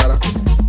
cara.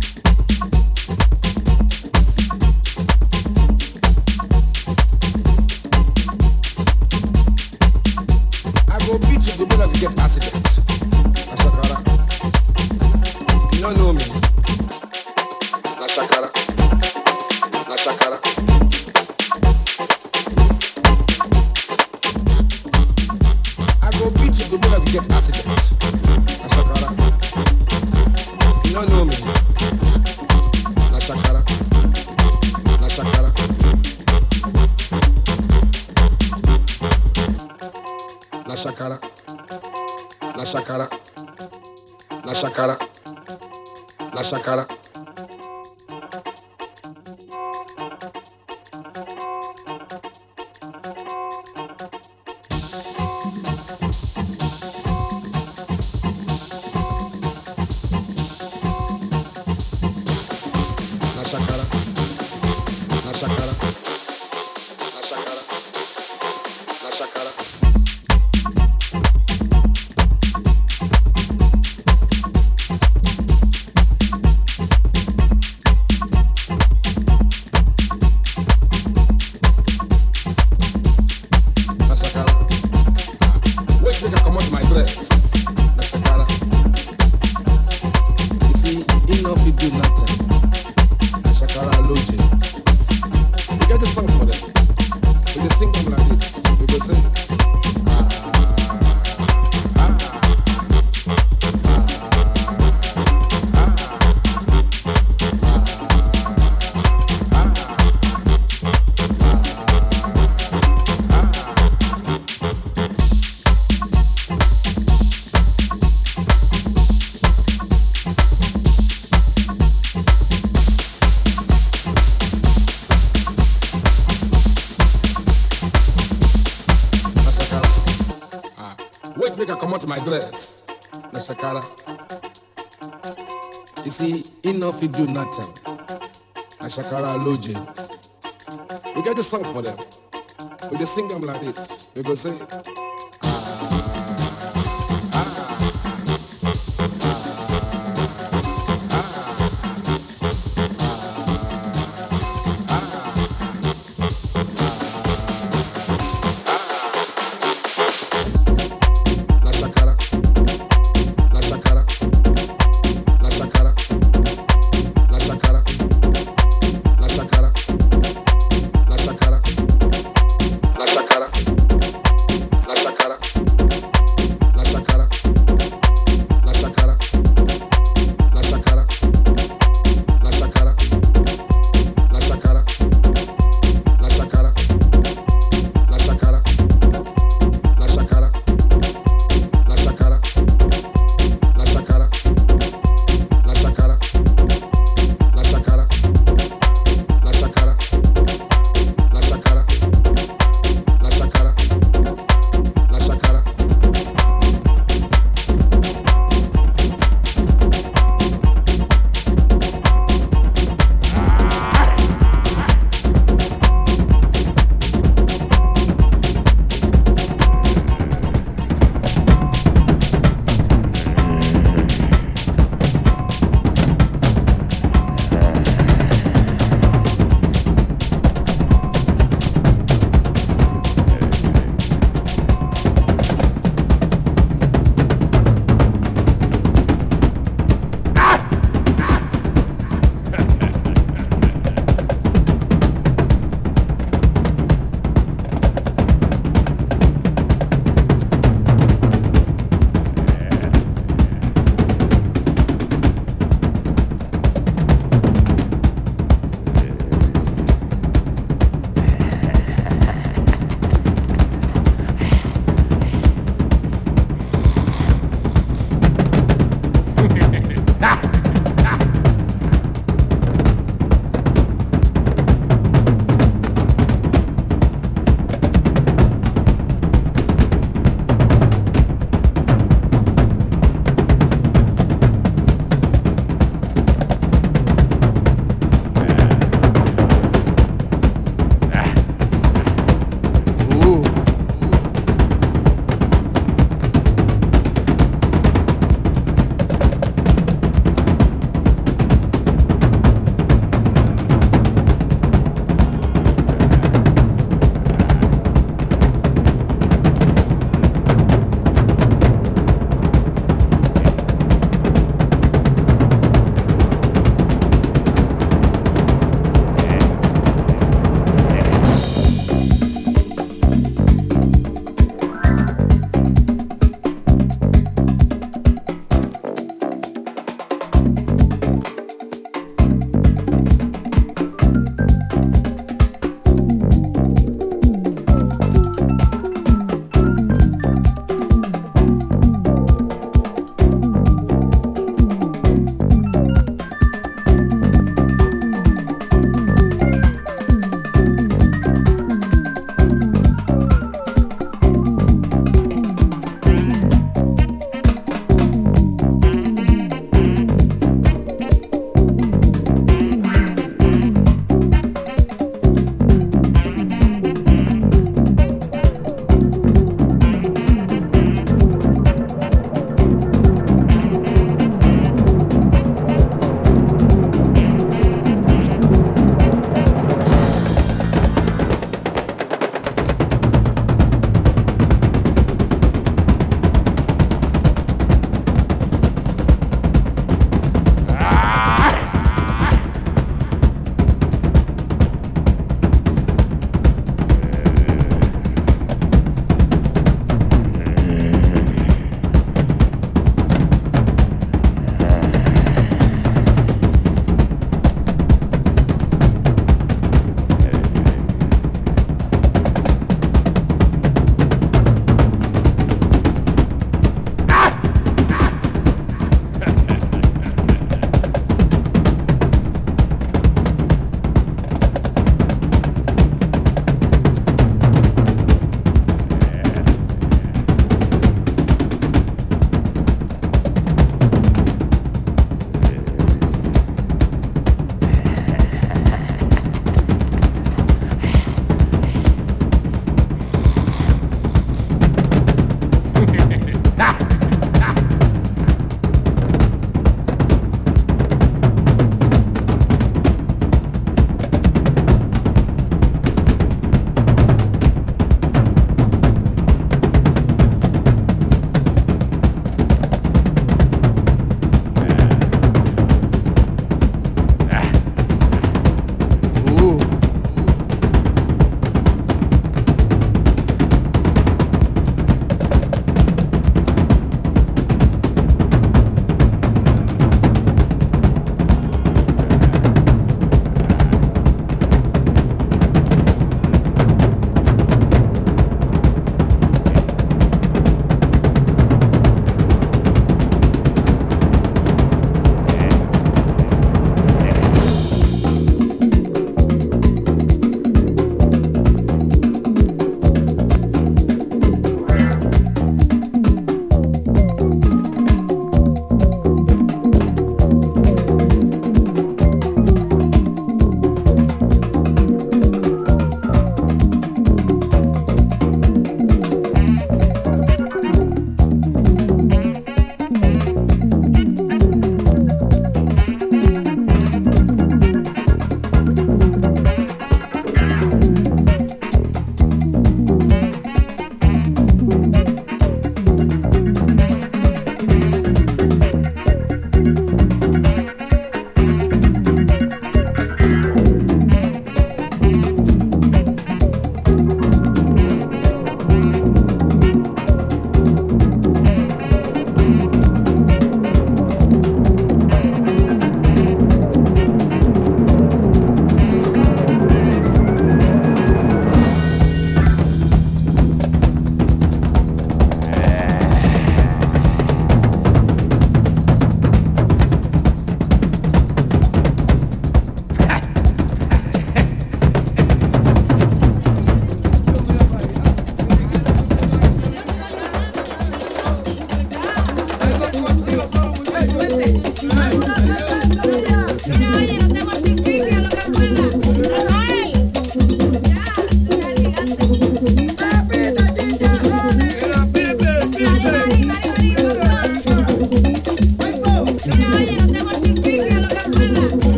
fit do nothing. Ashakara Loji. We get the song for them. We just sing them like this. We go say,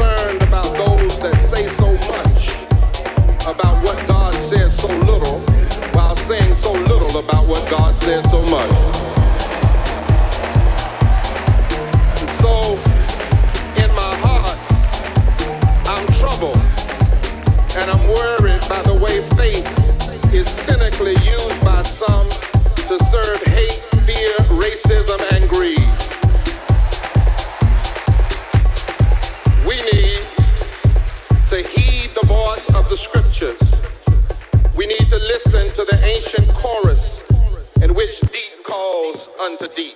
concerned about those that say so much about what God says so little while saying so little about what God says so much. And so, in my heart, I'm troubled and I'm worried by the way faith is cynically used by some to serve hate, fear, racism, unto thee.